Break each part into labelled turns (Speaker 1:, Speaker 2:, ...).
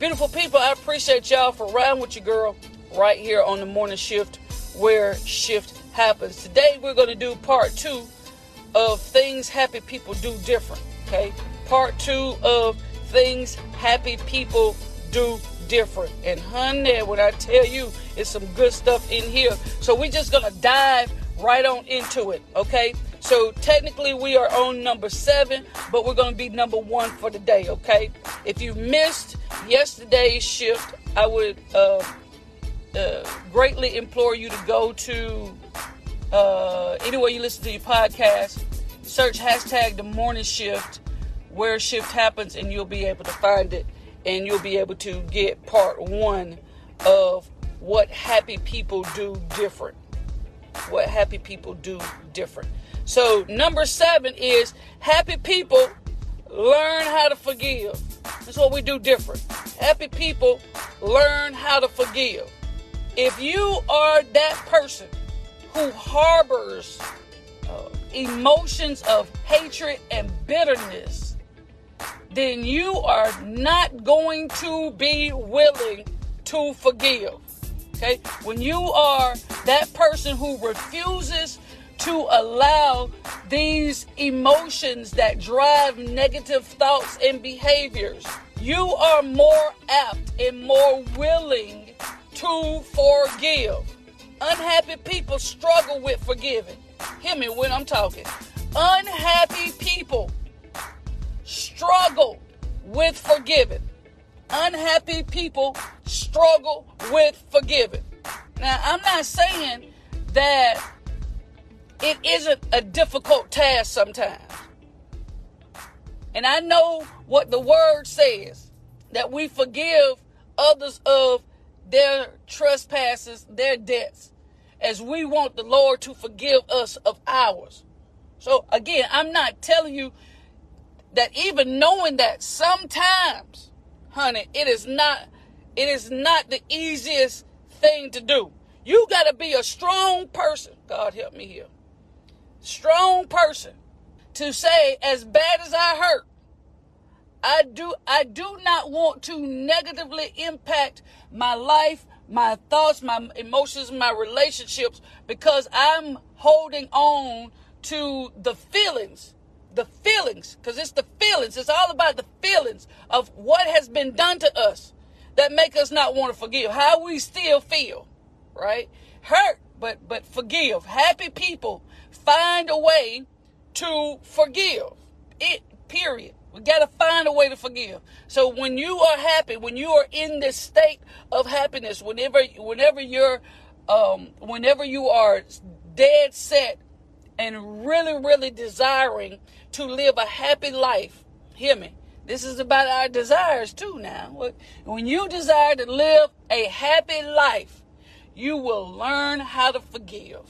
Speaker 1: Beautiful people, I appreciate y'all for riding with your girl right here on the morning shift where shift happens. Today we're going to do part two of things happy people do different. Okay, part two of things happy people do different. And honey, when I tell you, it's some good stuff in here. So we're just gonna dive right on into it. Okay. So technically we are on number seven, but we're gonna be number one for the day. Okay. If you missed yesterday's shift, I would uh, uh, greatly implore you to go to uh, anywhere you listen to your podcast, search hashtag the morning shift where shift happens, and you'll be able to find it, and you'll be able to get part one of what happy people do different. What happy people do different. So number seven is happy people learn how to forgive. That's what we do different. Happy people learn how to forgive. If you are that person who harbors uh, emotions of hatred and bitterness, then you are not going to be willing to forgive. Okay? When you are that person who refuses to allow these emotions that drive negative thoughts and behaviors, you are more apt and more willing to forgive. Unhappy people struggle with forgiving. Hear me when I'm talking. Unhappy people struggle with forgiving. Unhappy people struggle with forgiving. Now, I'm not saying that it isn't a difficult task sometimes. And I know what the word says that we forgive others of their trespasses, their debts, as we want the Lord to forgive us of ours. So again, I'm not telling you that even knowing that sometimes, honey, it is not it is not the easiest thing to do. You got to be a strong person. God help me here. Strong person to say as bad as I hurt, I do I do not want to negatively impact my life, my thoughts, my emotions, my relationships because I'm holding on to the feelings. The feelings, because it's the feelings. It's all about the feelings of what has been done to us that make us not want to forgive. How we still feel, right? Hurt, but but forgive. Happy people find a way to forgive. It period. We got to find a way to forgive. So when you are happy, when you are in this state of happiness, whenever whenever you're um, whenever you are dead set and really really desiring to live a happy life, hear me. This is about our desires too now. When you desire to live a happy life, you will learn how to forgive.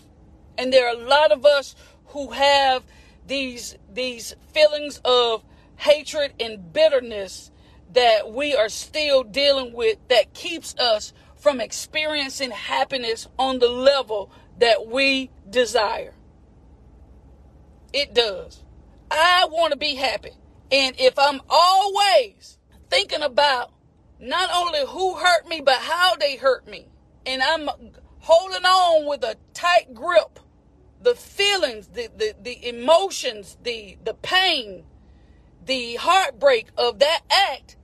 Speaker 1: And there are a lot of us who have these these feelings of hatred and bitterness that we are still dealing with that keeps us from experiencing happiness on the level that we desire. It does. I want to be happy. And if I'm always thinking about not only who hurt me, but how they hurt me, and I'm holding on with a tight grip, the feelings, the, the, the emotions, the, the pain, the heartbreak of that act,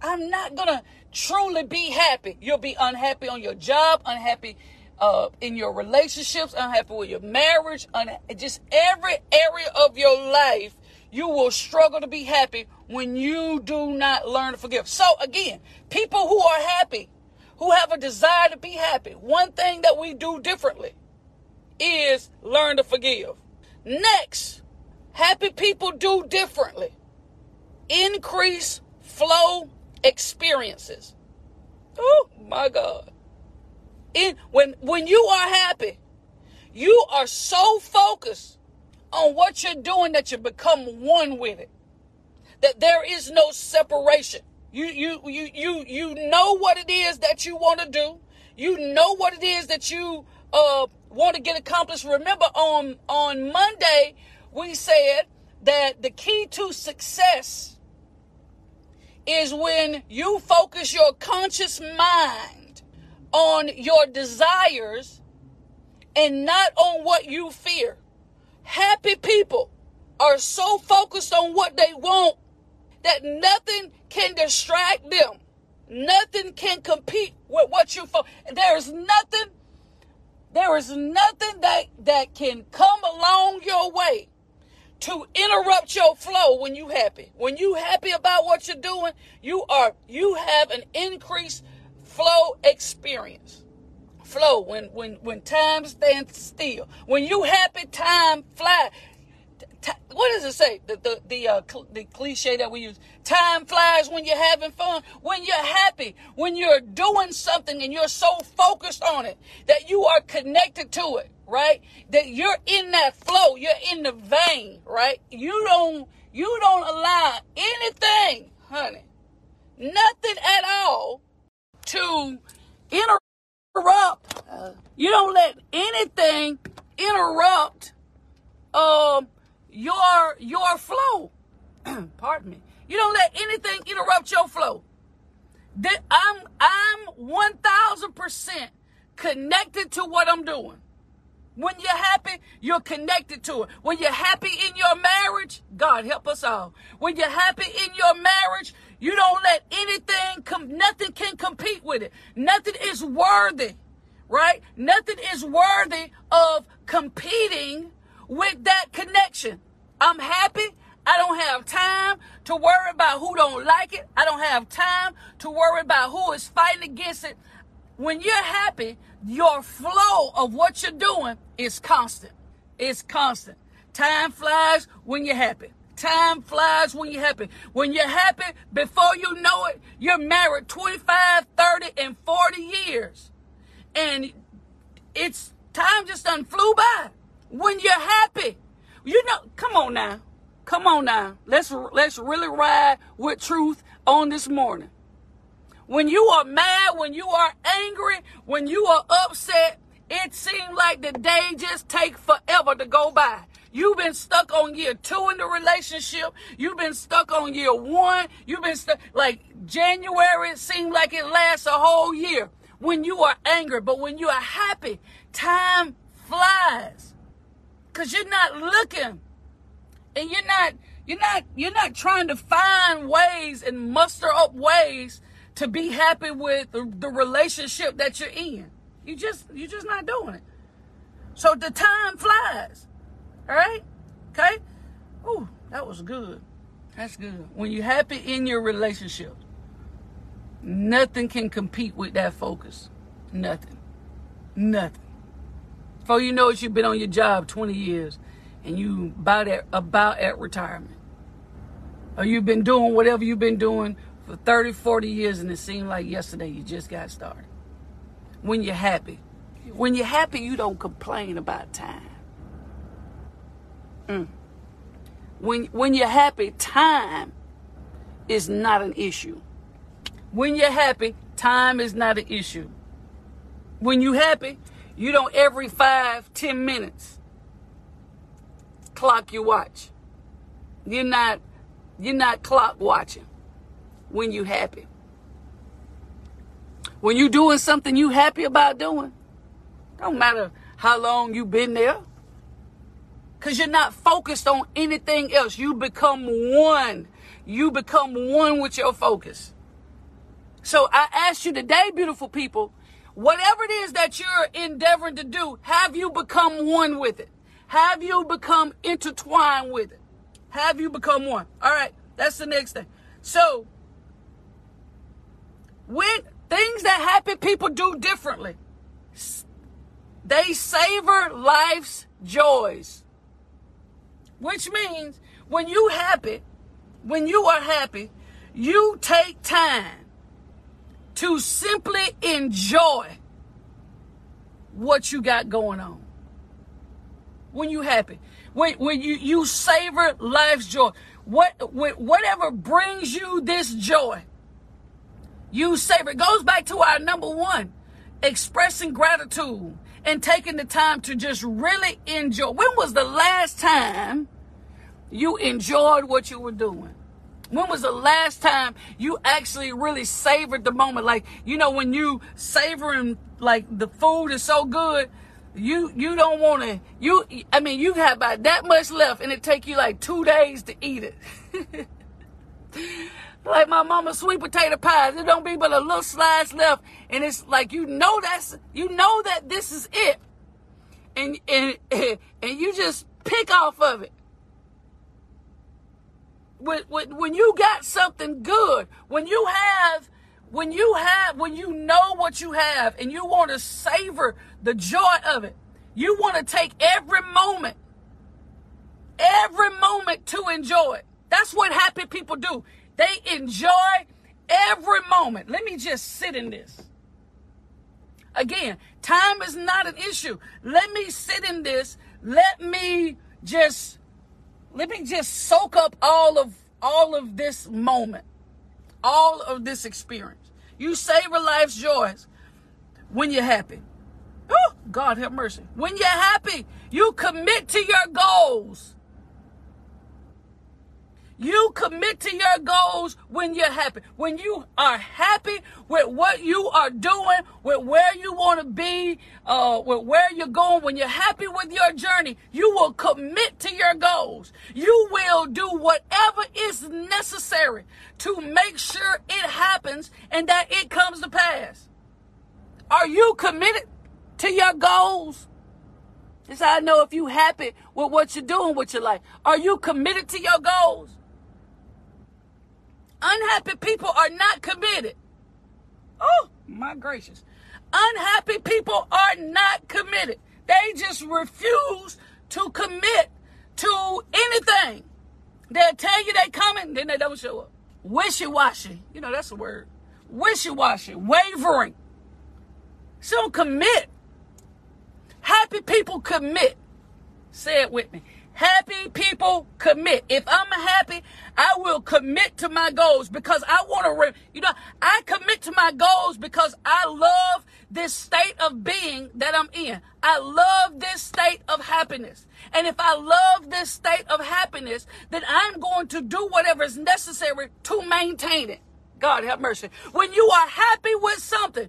Speaker 1: I'm not going to truly be happy. You'll be unhappy on your job, unhappy uh, in your relationships, unhappy with your marriage, just every area of your life. You will struggle to be happy when you do not learn to forgive. So, again, people who are happy, who have a desire to be happy, one thing that we do differently is learn to forgive. Next, happy people do differently increase flow experiences. Oh my God. In when when you are happy, you are so focused on what you're doing that you become one with it. That there is no separation. You you you you you know what it is that you want to do. You know what it is that you uh want to get accomplished. Remember on on Monday we said that the key to success is when you focus your conscious mind on your desires and not on what you fear. Happy people are so focused on what they want that nothing can distract them. Nothing can compete with what you fo- there is nothing there is nothing that that can come along your way to interrupt your flow when you happy. When you happy about what you're doing, you are you have an increased flow experience. Flow when when when time stands still. When you happy, time fly. What does it say? The the the, uh, cl- the cliche that we use. Time flies when you're having fun. When you're happy. When you're doing something and you're so focused on it that you are connected to it right? That you're in that flow, you're in the vein, right? You don't you don't allow anything, honey, nothing at all to interrupt. Uh, you don't let anything interrupt um your your flow. Pardon me. You don't let anything interrupt your flow. That I'm I'm 1000% connected to what I'm doing. When you're happy, you're connected to it. When you're happy in your marriage, God help us all. When you're happy in your marriage, you don't let anything come, nothing can compete with it. Nothing is worthy, right? Nothing is worthy of competing with that connection. I'm happy. I don't have time to worry about who don't like it. I don't have time to worry about who is fighting against it. When you're happy, your flow of what you're doing is constant. It's constant. Time flies when you're happy. Time flies when you're happy. When you're happy, before you know it, you're married 25, 30, and 40 years. And it's time just done flew by. When you're happy, you know, come on now. Come on now. Let's let's really ride with truth on this morning. When you are mad, when you are angry, when you are upset, it seems like the day just take forever to go by. You've been stuck on year two in the relationship. You've been stuck on year one. You've been stuck like January. It seems like it lasts a whole year when you are angry. But when you are happy, time flies. Cause you're not looking and you're not, you're not, you're not trying to find ways and muster up ways to be happy with the, the relationship that you're in. You just you're just not doing it. So the time flies. All right? Okay? Ooh, that was good. That's good. When you're happy in your relationship, nothing can compete with that focus. Nothing. Nothing. Before you know it, you've been on your job 20 years and you about at, about at retirement. Or you've been doing whatever you've been doing for 30, 40 years and it seemed like yesterday you just got started. When you're happy. When you're happy, you don't complain about time. Mm. When, when you're happy, time is not an issue. When you're happy, time is not an issue. When you're happy, you don't every five, ten minutes clock your watch. You're not you're not clock watching when you happy. When you doing something you happy about doing, don't matter how long you been there. Cause you're not focused on anything else. You become one. You become one with your focus. So I ask you today, beautiful people, whatever it is that you're endeavoring to do, have you become one with it? Have you become intertwined with it? Have you become one? All right, that's the next thing. So when things that happen, people do differently. They savor life's joys. Which means when you happy, when you are happy, you take time to simply enjoy what you got going on. When you happy, when, when you, you savor life's joy, what, whatever brings you this joy, you savor. It goes back to our number one, expressing gratitude and taking the time to just really enjoy. When was the last time you enjoyed what you were doing? When was the last time you actually really savored the moment? Like, you know, when you savoring like the food is so good, you you don't want to you I mean you have about that much left and it take you like 2 days to eat it. like my mama's sweet potato pies, it don't be but a little slice left and it's like you know that's you know that this is it. And and and you just pick off of it when, when, you got something good, when you have, when you have, when you know what you have and you want to savor the joy of it, you want to take every moment, every moment to enjoy it. That's what happy people do. They enjoy every moment. Let me just sit in this. Again, time is not an issue. Let me sit in this. Let me just let me just soak up all of all of this moment, all of this experience. You savor life's joys when you're happy. Oh, God have mercy. When you're happy, you commit to your goals. You commit to your goals when you're happy. When you are happy with what you are doing, with where you want to be, uh, with where you're going, when you're happy with your journey, you will commit to your goals. You will do whatever is necessary to make sure it happens and that it comes to pass. Are you committed to your goals? That's how I know if you happy with what you're doing with your life. Are you committed to your goals? Unhappy people are not committed. Oh, my gracious. Unhappy people are not committed. They just refuse to commit to anything. They'll tell you they're coming, then they don't show up. Wishy-washy. You know, that's a word. Wishy-washy. Wavering. So commit. Happy people commit. Say it with me. Happy people commit. If I'm happy, I will commit to my goals because I want to, re- you know, I commit to my goals because I love this state of being that I'm in. I love this state of happiness. And if I love this state of happiness, then I'm going to do whatever is necessary to maintain it. God have mercy. When you are happy with something,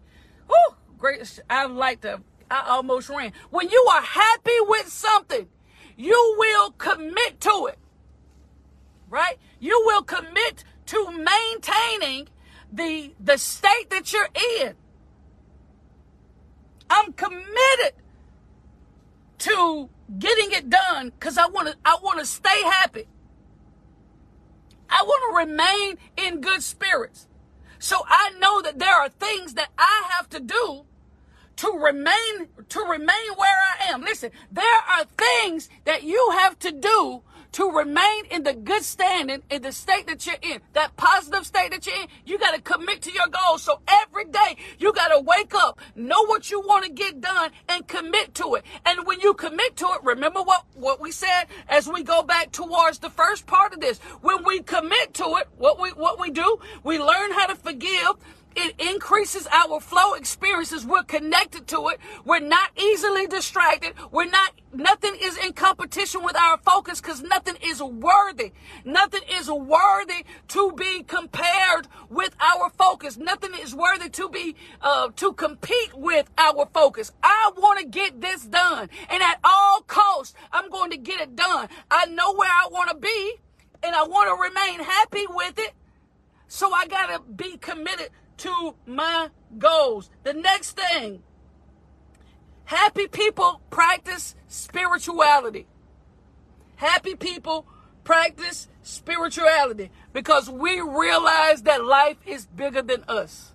Speaker 1: oh, great. I like to, I almost ran. When you are happy with something, you will commit to it. Right? You will commit to maintaining the the state that you're in. I'm committed to getting it done cuz I want to I want to stay happy. I want to remain in good spirits. So I know that there are things that I have to do to remain to remain where I am. Listen, there are things that you have to do to remain in the good standing in the state that you're in, that positive state that you're in, you got to commit to your goals. So every day you got to wake up, know what you want to get done and commit to it. And when you commit to it, remember what, what we said as we go back towards the first part of this. When we commit to it, what we, what we do, we learn how to forgive it increases our flow experiences. We're connected to it. We're not easily distracted. We're not, nothing is in competition with our focus because nothing is worthy. Nothing is worthy to be compared with our focus. Nothing is worthy to be, uh, to compete with our focus. I want to get this done. And at all costs, I'm going to get it done. I know where I want to be and I want to remain happy with it. So I got to be committed to my goals. The next thing, happy people practice spirituality. Happy people practice spirituality because we realize that life is bigger than us.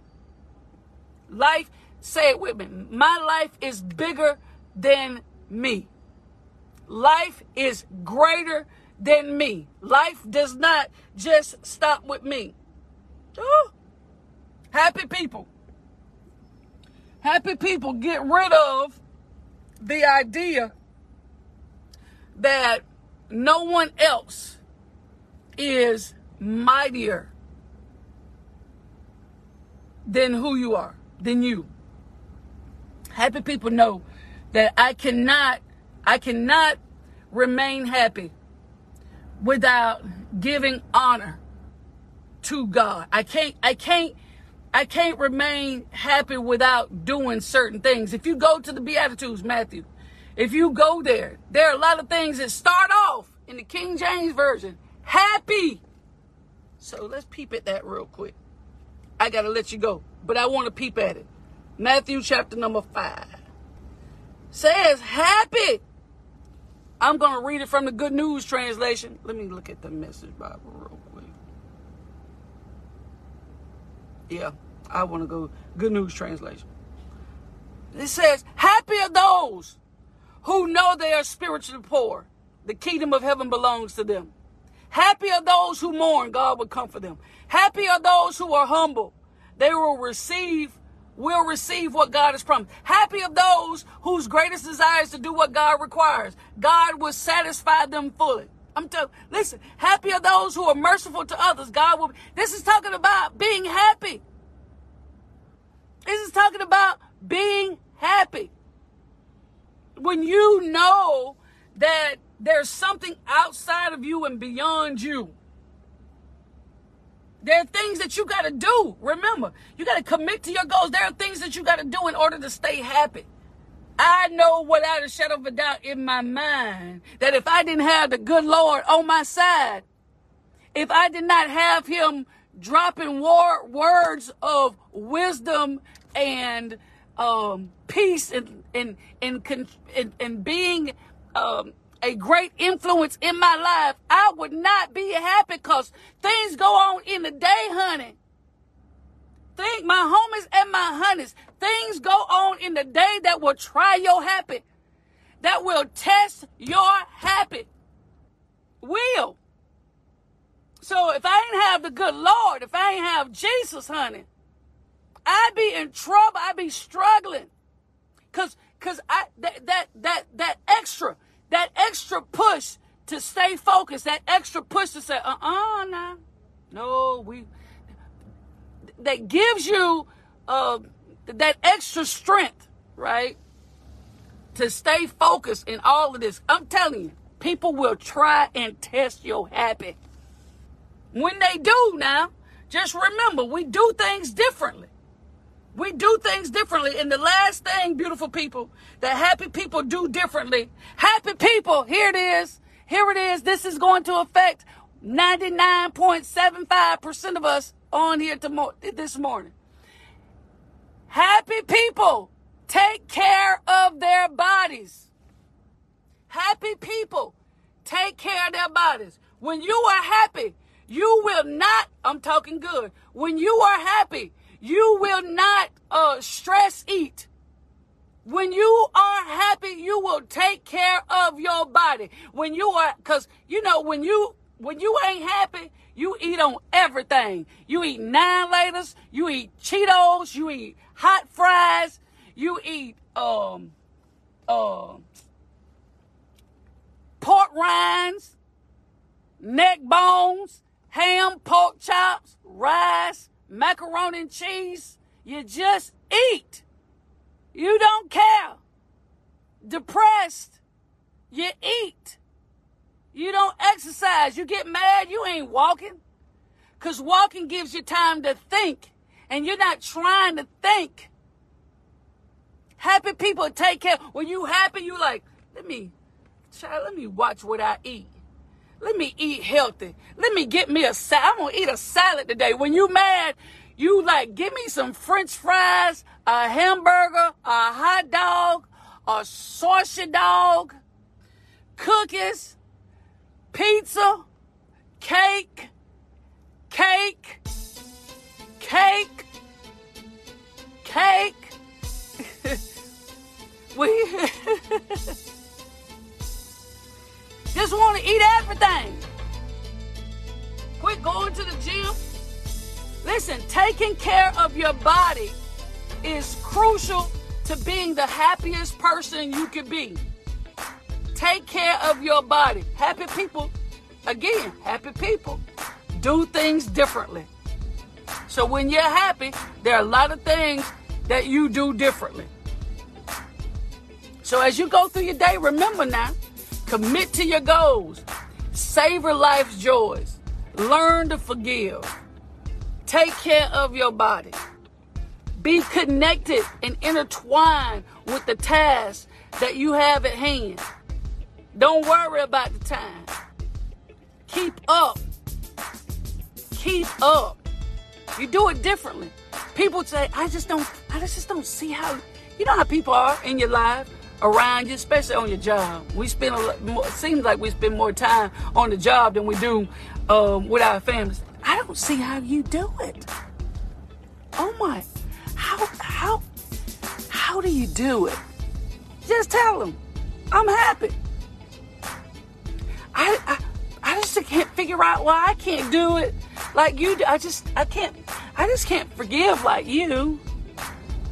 Speaker 1: Life, say it with me, my life is bigger than me. Life is greater than me. Life does not just stop with me. Oh, Happy people. Happy people get rid of the idea that no one else is mightier than who you are, than you. Happy people know that I cannot, I cannot remain happy without giving honor to God. I can't, I can't, I can't remain happy without doing certain things. If you go to the Beatitudes, Matthew, if you go there, there are a lot of things that start off in the King James Version happy. So let's peep at that real quick. I got to let you go, but I want to peep at it. Matthew chapter number 5 says happy. I'm going to read it from the Good News translation. Let me look at the message Bible real quick. Yeah, I want to go Good News translation. It says, Happy are those who know they are spiritually poor. The kingdom of heaven belongs to them. Happy are those who mourn, God will comfort them. Happy are those who are humble. They will receive will receive what God has promised. Happy of those whose greatest desire is to do what God requires. God will satisfy them fully. I'm telling listen, happy are those who are merciful to others. God will this is talking about being happy. This is talking about being happy. When you know that there's something outside of you and beyond you. There are things that you got to do. Remember, you got to commit to your goals. There are things that you got to do in order to stay happy. I know without a shadow of a doubt in my mind that if I didn't have the good Lord on my side, if I did not have him dropping war- words of wisdom and um, peace and and and, and, and being um, a great influence in my life, I would not be happy because things go on in the day, honey. Think my homies and my honeys, things go on in the day that will try your happy, that will test your happy. Will. So if I ain't have the good Lord, if I ain't have Jesus, honey, I'd be in trouble. I'd be struggling. Cause, cause I, that, that, that, that extra, that extra push to stay focused, that extra push to say, uh-uh, nah. No, we, that gives you, uh, that extra strength, right? To stay focused in all of this. I'm telling you, people will try and test your happy. When they do now, just remember, we do things differently. We do things differently. And the last thing, beautiful people, that happy people do differently. Happy people, here it is. Here it is. This is going to affect 99.75% of us on here tomorrow, this morning. Happy people take care of their bodies. Happy people take care of their bodies. When you are happy, you will not, I'm talking good. When you are happy, you will not uh, stress eat. When you are happy, you will take care of your body. When you are, cause you know, when you, when you ain't happy, you eat on everything. You eat nine laters, you eat Cheetos, you eat hot fries, you eat, um, uh, pork rinds, neck bones, ham, pork chops, rice, macaroni and cheese. You just eat. You don't care. Depressed. You eat. You don't exercise. You get mad. You ain't walking. Because walking gives you time to think. And you're not trying to think. Happy people take care. When you happy, you like, let me, child, let me watch what I eat. Let me eat healthy. Let me get me a salad. I'm gonna eat a salad today. When you mad, you like give me some French fries, a hamburger, a hot dog, a sausage dog, cookies, pizza, cake, cake, cake, cake. we Just want to eat everything. Quit going to the gym. Listen, taking care of your body is crucial to being the happiest person you can be. Take care of your body. Happy people, again, happy people do things differently. So when you're happy, there are a lot of things that you do differently. So as you go through your day, remember now, Commit to your goals. Savor life's joys. Learn to forgive. Take care of your body. Be connected and intertwined with the task that you have at hand. Don't worry about the time. Keep up. Keep up. You do it differently. People say, I just don't, I just don't see how, you know how people are in your life around you, especially on your job. We spend a lot more, seems like we spend more time on the job than we do um, with our families. I don't see how you do it. Oh my, how, how, how do you do it? Just tell them, I'm happy. I, I, I just can't figure out why I can't do it like you. I just, I can't, I just can't forgive like you.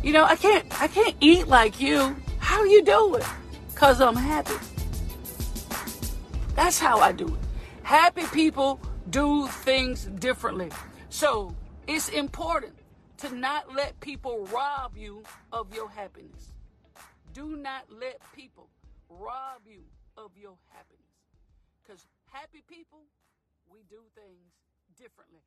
Speaker 1: You know, I can't, I can't eat like you. How you do it? Cause I'm happy. That's how I do it. Happy people do things differently. So it's important to not let people rob you of your happiness. Do not let people rob you of your happiness. Happy people, we do things differently.